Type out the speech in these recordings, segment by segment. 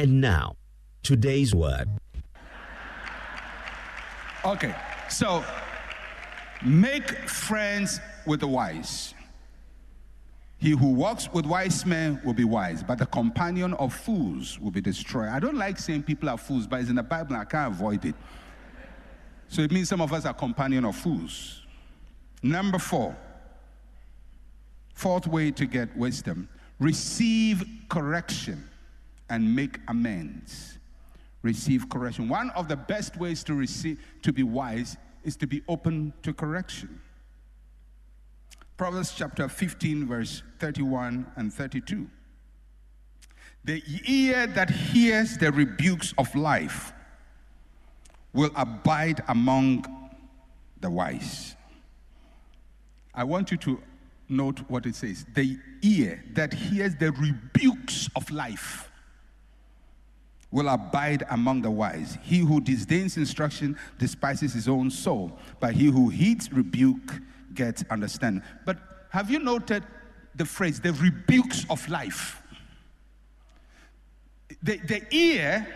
And now, today's word. Okay, so make friends with the wise. He who walks with wise men will be wise, but the companion of fools will be destroyed. I don't like saying people are fools, but it's in the Bible, and I can't avoid it. So it means some of us are companion of fools. Number four, fourth way to get wisdom receive correction and make amends. Receive correction. One of the best ways to receive to be wise is to be open to correction. Proverbs chapter 15, verse 31 and 32. The ear that hears the rebukes of life will abide among the wise. I want you to note what it says. The ear that hears the rebukes of life will abide among the wise. He who disdains instruction despises his own soul, but he who heeds rebuke gets understanding. But have you noted the phrase, the rebukes of life? The, the ear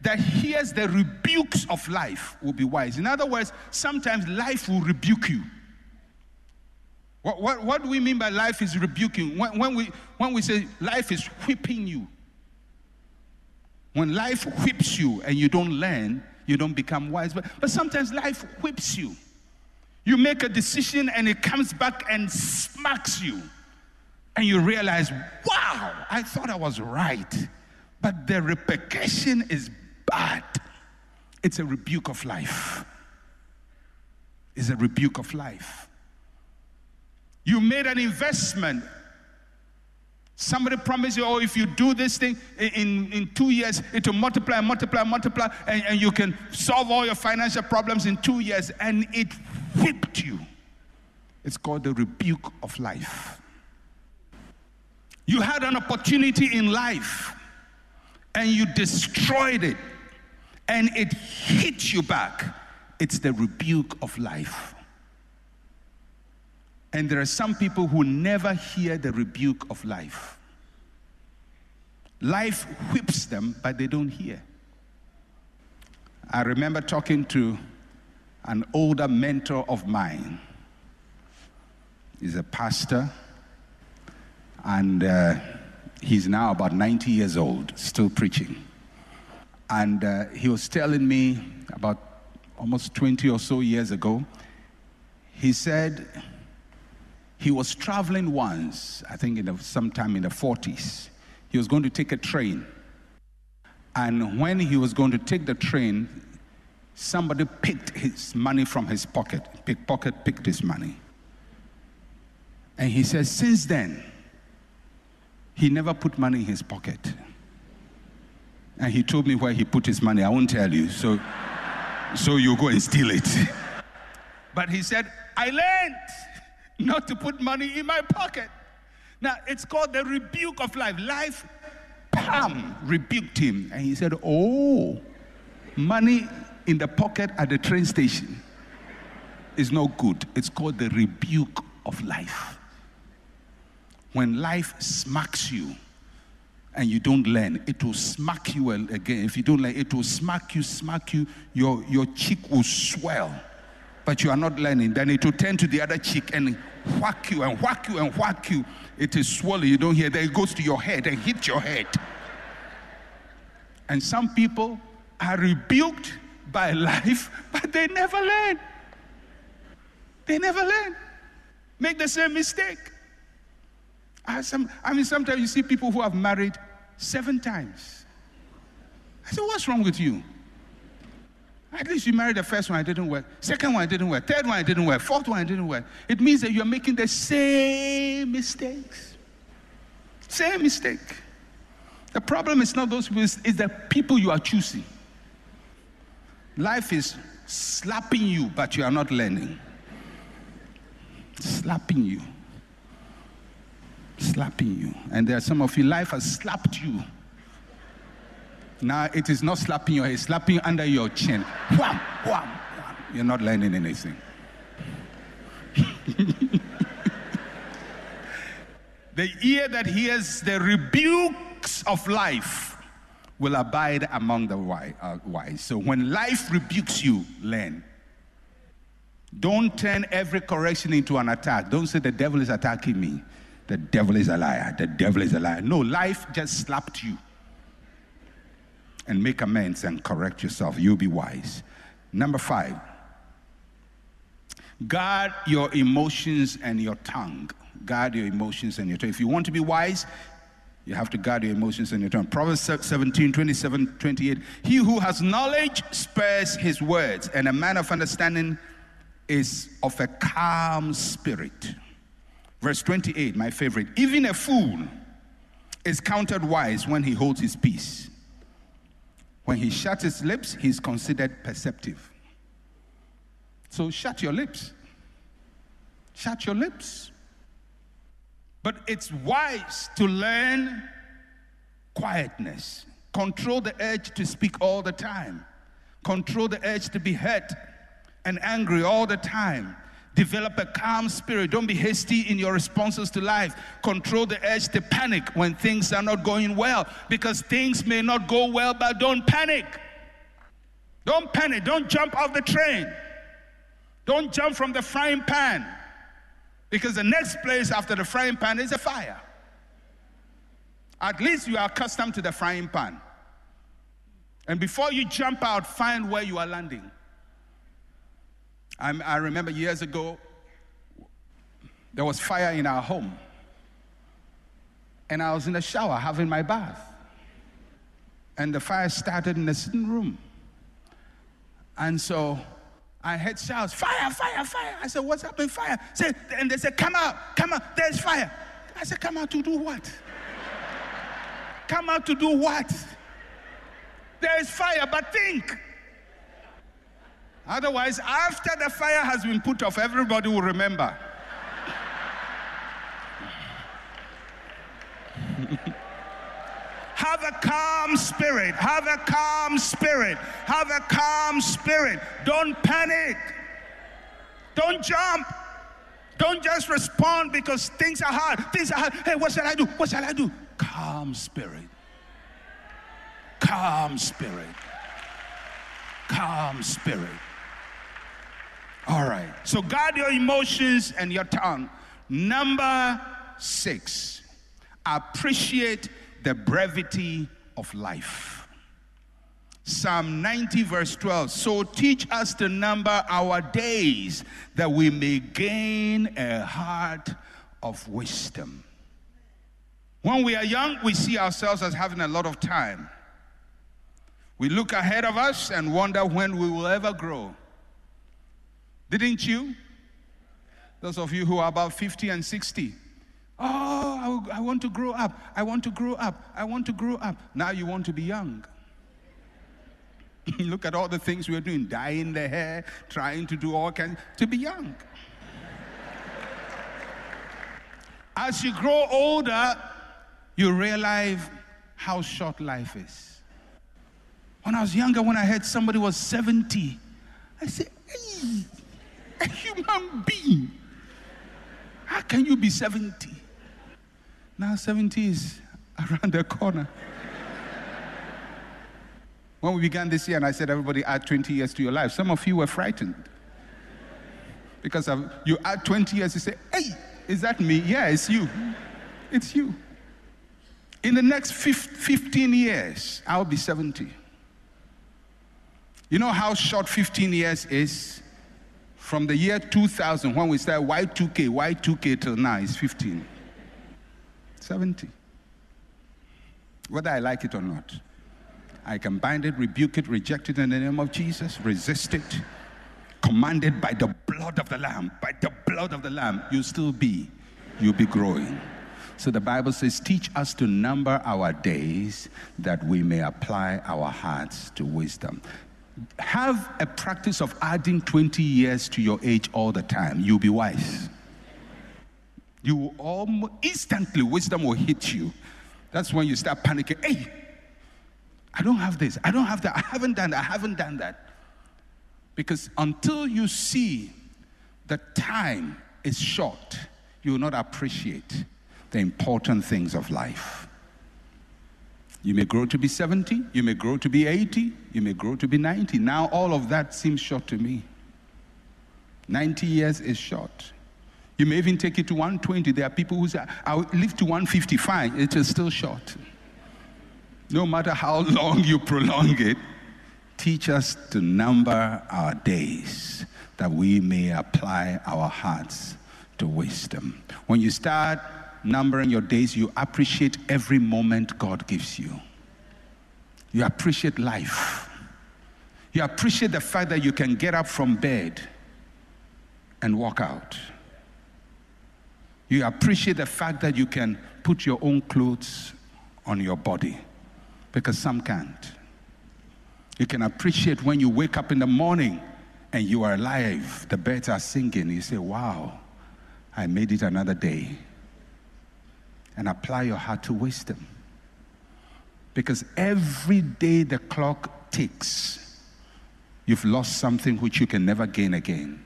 that hears the rebukes of life will be wise. In other words, sometimes life will rebuke you. What, what, what do we mean by life is rebuking? When, when, we, when we say life is whipping you, when life whips you and you don't learn, you don't become wise. But, but sometimes life whips you. You make a decision and it comes back and smacks you. And you realize, wow, I thought I was right. But the repercussion is bad. It's a rebuke of life. It's a rebuke of life. You made an investment Somebody promised you, oh, if you do this thing in, in two years, it will multiply, multiply, multiply, and, and you can solve all your financial problems in two years, and it whipped you. It's called the rebuke of life. You had an opportunity in life, and you destroyed it, and it hit you back. It's the rebuke of life. And there are some people who never hear the rebuke of life. Life whips them, but they don't hear. I remember talking to an older mentor of mine. He's a pastor, and uh, he's now about 90 years old, still preaching. And uh, he was telling me about almost 20 or so years ago, he said, he was traveling once, I think in the, sometime in the 40s. He was going to take a train. And when he was going to take the train, somebody picked his money from his pocket. Pickpocket picked his money. And he says, since then, he never put money in his pocket. And he told me where he put his money. I won't tell you. So, so you go and steal it. But he said, I learned not to put money in my pocket. Now, it's called the rebuke of life. Life, Pam, rebuked him. And he said, Oh, money in the pocket at the train station is no good. It's called the rebuke of life. When life smacks you and you don't learn, it will smack you again. If you don't learn, it will smack you, smack you, your, your cheek will swell but you are not learning, then it will turn to the other cheek and whack you and whack you and whack you. It is swollen, you don't hear. Then it goes to your head and hit your head. And some people are rebuked by life, but they never learn. They never learn. Make the same mistake. I, some, I mean, sometimes you see people who have married seven times. I said, What's wrong with you? At least you married the first one, it didn't work. Second one, it didn't work. Third one, it didn't work. Fourth one, it didn't work. It means that you're making the same mistakes. Same mistake. The problem is not those people, it's the people you are choosing. Life is slapping you, but you are not learning. Slapping you. Slapping you. And there are some of you, life has slapped you now it is not slapping your head, slapping under your chin. Wham, wham, wham. You're not learning anything. the ear that hears the rebukes of life will abide among the uh, wise. So when life rebukes you, learn. Don't turn every correction into an attack. Don't say the devil is attacking me. The devil is a liar. The devil is a liar. No, life just slapped you. And make amends and correct yourself. You'll be wise. Number five, guard your emotions and your tongue. Guard your emotions and your tongue. If you want to be wise, you have to guard your emotions and your tongue. Proverbs 17, 27, 28. He who has knowledge spares his words, and a man of understanding is of a calm spirit. Verse 28, my favorite. Even a fool is counted wise when he holds his peace. When he shuts his lips, he's considered perceptive. So shut your lips. Shut your lips. But it's wise to learn quietness. Control the urge to speak all the time. Control the urge to be hurt and angry all the time. Develop a calm spirit. Don't be hasty in your responses to life. Control the urge to panic when things are not going well because things may not go well, but don't panic. Don't panic. Don't jump off the train. Don't jump from the frying pan. Because the next place after the frying pan is a fire. At least you are accustomed to the frying pan. And before you jump out, find where you are landing. I'm, i remember years ago, there was fire in our home. And I was in the shower having my bath. And the fire started in the sitting room. And so I heard shouts, fire, fire, fire. I said, what's happening, fire? Said, and they said, come out, come out, there's fire. I said, come out to do what? come out to do what? There is fire, but think. Otherwise, after the fire has been put off, everybody will remember. Have a calm spirit. Have a calm spirit. Have a calm spirit. Don't panic. Don't jump. Don't just respond because things are hard. Things are hard. Hey, what shall I do? What shall I do? Calm spirit. Calm spirit. Calm spirit. All right. So guard your emotions and your tongue. Number six, appreciate the brevity of life. Psalm 90, verse 12. So teach us to number our days that we may gain a heart of wisdom. When we are young, we see ourselves as having a lot of time. We look ahead of us and wonder when we will ever grow. Didn't you? Those of you who are about 50 and 60. Oh, I, I want to grow up. I want to grow up. I want to grow up. Now you want to be young. Look at all the things we're doing dyeing the hair, trying to do all kinds to be young. As you grow older, you realize how short life is. When I was younger, when I heard somebody was 70, I said, hey, a human being. How can you be 70? Now 70 is around the corner. when we began this year, and I said, everybody add 20 years to your life, some of you were frightened. Because of, you add 20 years, you say, hey, is that me? Yeah, it's you. It's you. In the next 15 years, I'll be 70. You know how short 15 years is? From the year 2000, when we started Y2K, Y2K till now is 15. 70. Whether I like it or not. I can bind it, rebuke it, reject it in the name of Jesus, resist it, command it by the blood of the Lamb. By the blood of the Lamb, you'll still be, you'll be growing. So the Bible says, Teach us to number our days that we may apply our hearts to wisdom. Have a practice of adding 20 years to your age all the time. You'll be wise you will almost instantly wisdom will hit you. That's when you start panicking. Hey, I don't have this. I don't have that. I haven't done that. I haven't done that. Because until you see that time is short, you will not appreciate the important things of life. You may grow to be 70, you may grow to be 80, you may grow to be 90. Now, all of that seems short to me. 90 years is short. You may even take it to 120. There are people who say, I'll live to 155. It is still short. No matter how long you prolong it, teach us to number our days that we may apply our hearts to wisdom. When you start numbering your days, you appreciate every moment God gives you. You appreciate life. You appreciate the fact that you can get up from bed and walk out. You appreciate the fact that you can put your own clothes on your body because some can't. You can appreciate when you wake up in the morning and you are alive, the birds are singing. You say, Wow, I made it another day. And apply your heart to wisdom. Because every day the clock ticks, you've lost something which you can never gain again.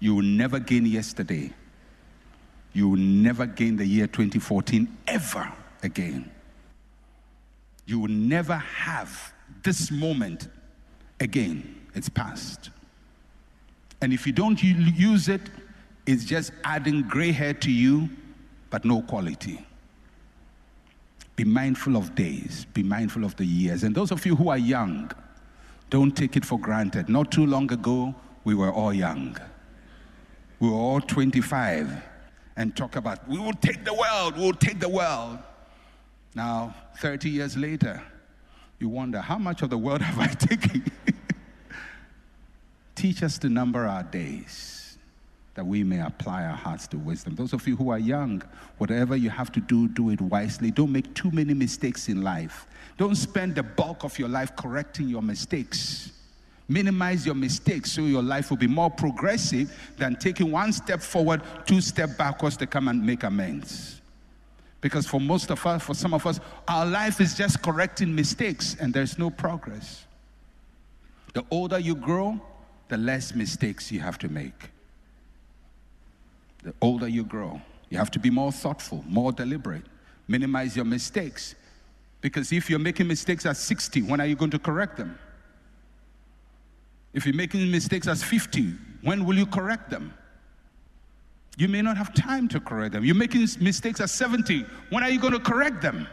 You will never gain yesterday. You will never gain the year 2014 ever again. You will never have this moment again. It's past. And if you don't use it, it's just adding gray hair to you, but no quality. Be mindful of days, be mindful of the years. And those of you who are young, don't take it for granted. Not too long ago, we were all young. We were all 25 and talk about, we will take the world, we will take the world. Now, 30 years later, you wonder, how much of the world have I taken? Teach us to number our days that we may apply our hearts to wisdom. Those of you who are young, whatever you have to do, do it wisely. Don't make too many mistakes in life. Don't spend the bulk of your life correcting your mistakes. Minimize your mistakes so your life will be more progressive than taking one step forward, two steps backwards to come and make amends. Because for most of us, for some of us, our life is just correcting mistakes and there's no progress. The older you grow, the less mistakes you have to make. Older you grow, you have to be more thoughtful, more deliberate, minimize your mistakes. Because if you're making mistakes at 60, when are you going to correct them? If you're making mistakes at 50, when will you correct them? You may not have time to correct them. You're making mistakes at 70, when are you going to correct them?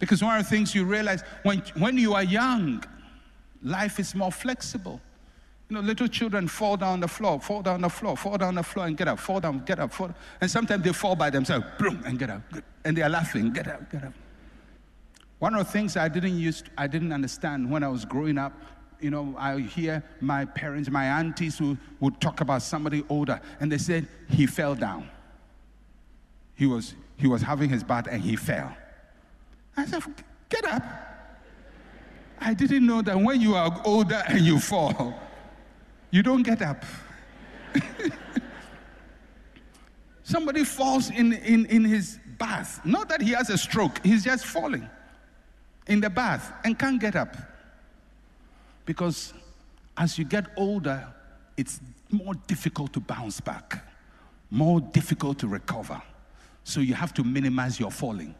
Because one of the things you realize when, when you are young, life is more flexible. Know, little children fall down the floor, fall down the floor, fall down the floor and get up, fall down, get up, fall. And sometimes they fall by themselves, boom, and get up. And they are laughing, get up, get up. One of the things I didn't use, I didn't understand when I was growing up you know, I hear my parents, my aunties who would talk about somebody older, and they said he fell down. He was, he was having his bath and he fell. I said, get up. I didn't know that when you are older and you fall, you don't get up. Somebody falls in, in, in his bath. Not that he has a stroke, he's just falling in the bath and can't get up. Because as you get older, it's more difficult to bounce back, more difficult to recover. So you have to minimize your falling.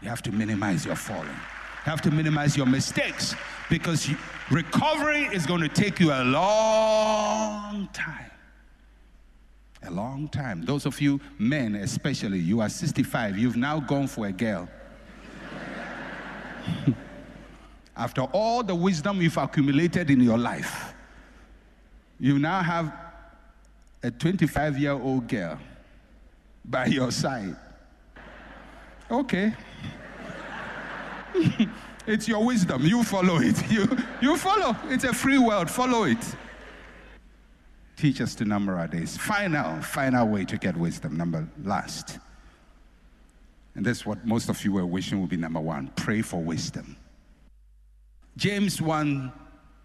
You have to minimize your falling. Have to minimize your mistakes because recovery is going to take you a long time. A long time. Those of you men, especially, you are 65, you've now gone for a girl. after all the wisdom you've accumulated in your life, you now have a 25 year old girl by your side. Okay. it's your wisdom. You follow it. You, you follow. It's a free world. Follow it. Teach us to number our days. Final, final way to get wisdom. Number last. And that's what most of you were wishing would be number one. Pray for wisdom. James 1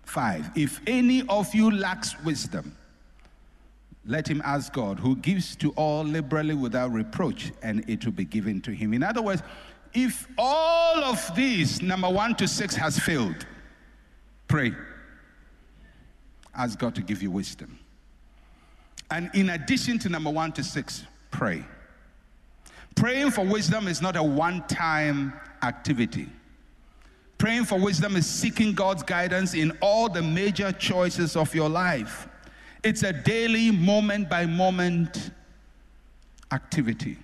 5. If any of you lacks wisdom, let him ask God, who gives to all liberally without reproach, and it will be given to him. In other words, if all of these, number one to six, has failed, pray. Ask God to give you wisdom. And in addition to number one to six, pray. Praying for wisdom is not a one time activity. Praying for wisdom is seeking God's guidance in all the major choices of your life. It's a daily, moment by moment activity.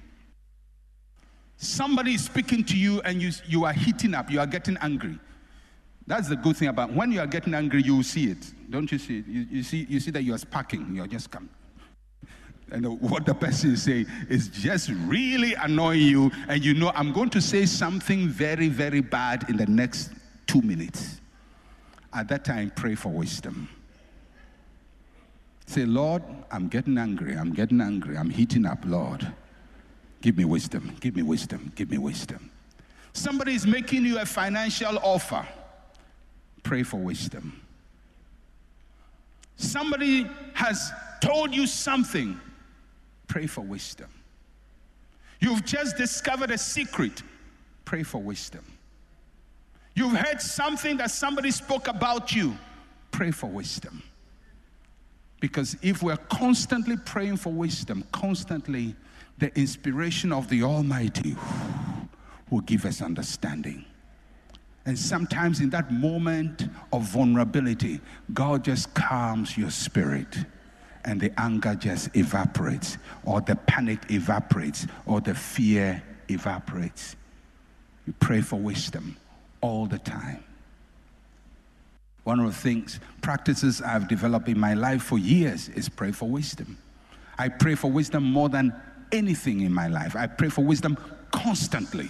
Somebody is speaking to you and you, you are heating up, you are getting angry. That's the good thing about when you are getting angry, you see it. Don't you see it? You, you see, you see that you are sparking, you're just coming. And what the person is saying is just really annoying you, and you know, I'm going to say something very, very bad in the next two minutes. At that time, pray for wisdom. Say, Lord, I'm getting angry, I'm getting angry, I'm heating up, Lord. Give me wisdom, give me wisdom, give me wisdom. Somebody is making you a financial offer. Pray for wisdom. Somebody has told you something Pray for wisdom. You've just discovered a secret. Pray for wisdom. You've heard something that somebody spoke about you. Pray for wisdom. Because if we're constantly praying for wisdom, constantly, the inspiration of the Almighty will give us understanding. And sometimes in that moment of vulnerability, God just calms your spirit and the anger just evaporates, or the panic evaporates, or the fear evaporates. You pray for wisdom all the time. One of the things, practices I've developed in my life for years is pray for wisdom. I pray for wisdom more than anything in my life. I pray for wisdom constantly,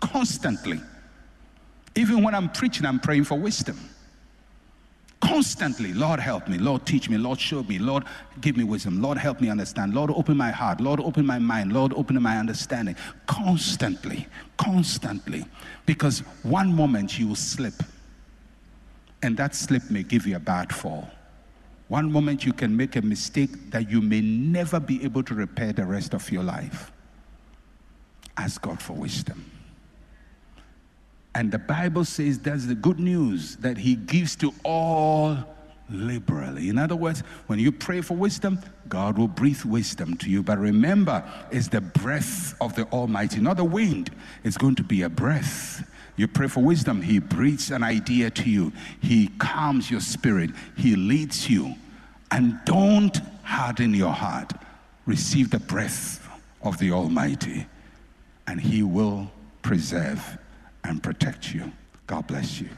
constantly. Even when I'm preaching, I'm praying for wisdom. Constantly, Lord, help me. Lord, teach me. Lord, show me. Lord, give me wisdom. Lord, help me understand. Lord, open my heart. Lord, open my mind. Lord, open my understanding. Constantly, constantly. Because one moment you will slip, and that slip may give you a bad fall. One moment you can make a mistake that you may never be able to repair the rest of your life. Ask God for wisdom. And the Bible says that's the good news that He gives to all liberally. In other words, when you pray for wisdom, God will breathe wisdom to you. But remember, it's the breath of the Almighty, not the wind. It's going to be a breath. You pray for wisdom, He breathes an idea to you, He calms your spirit, He leads you. And don't harden your heart. Receive the breath of the Almighty, and He will preserve and protect you. God bless you.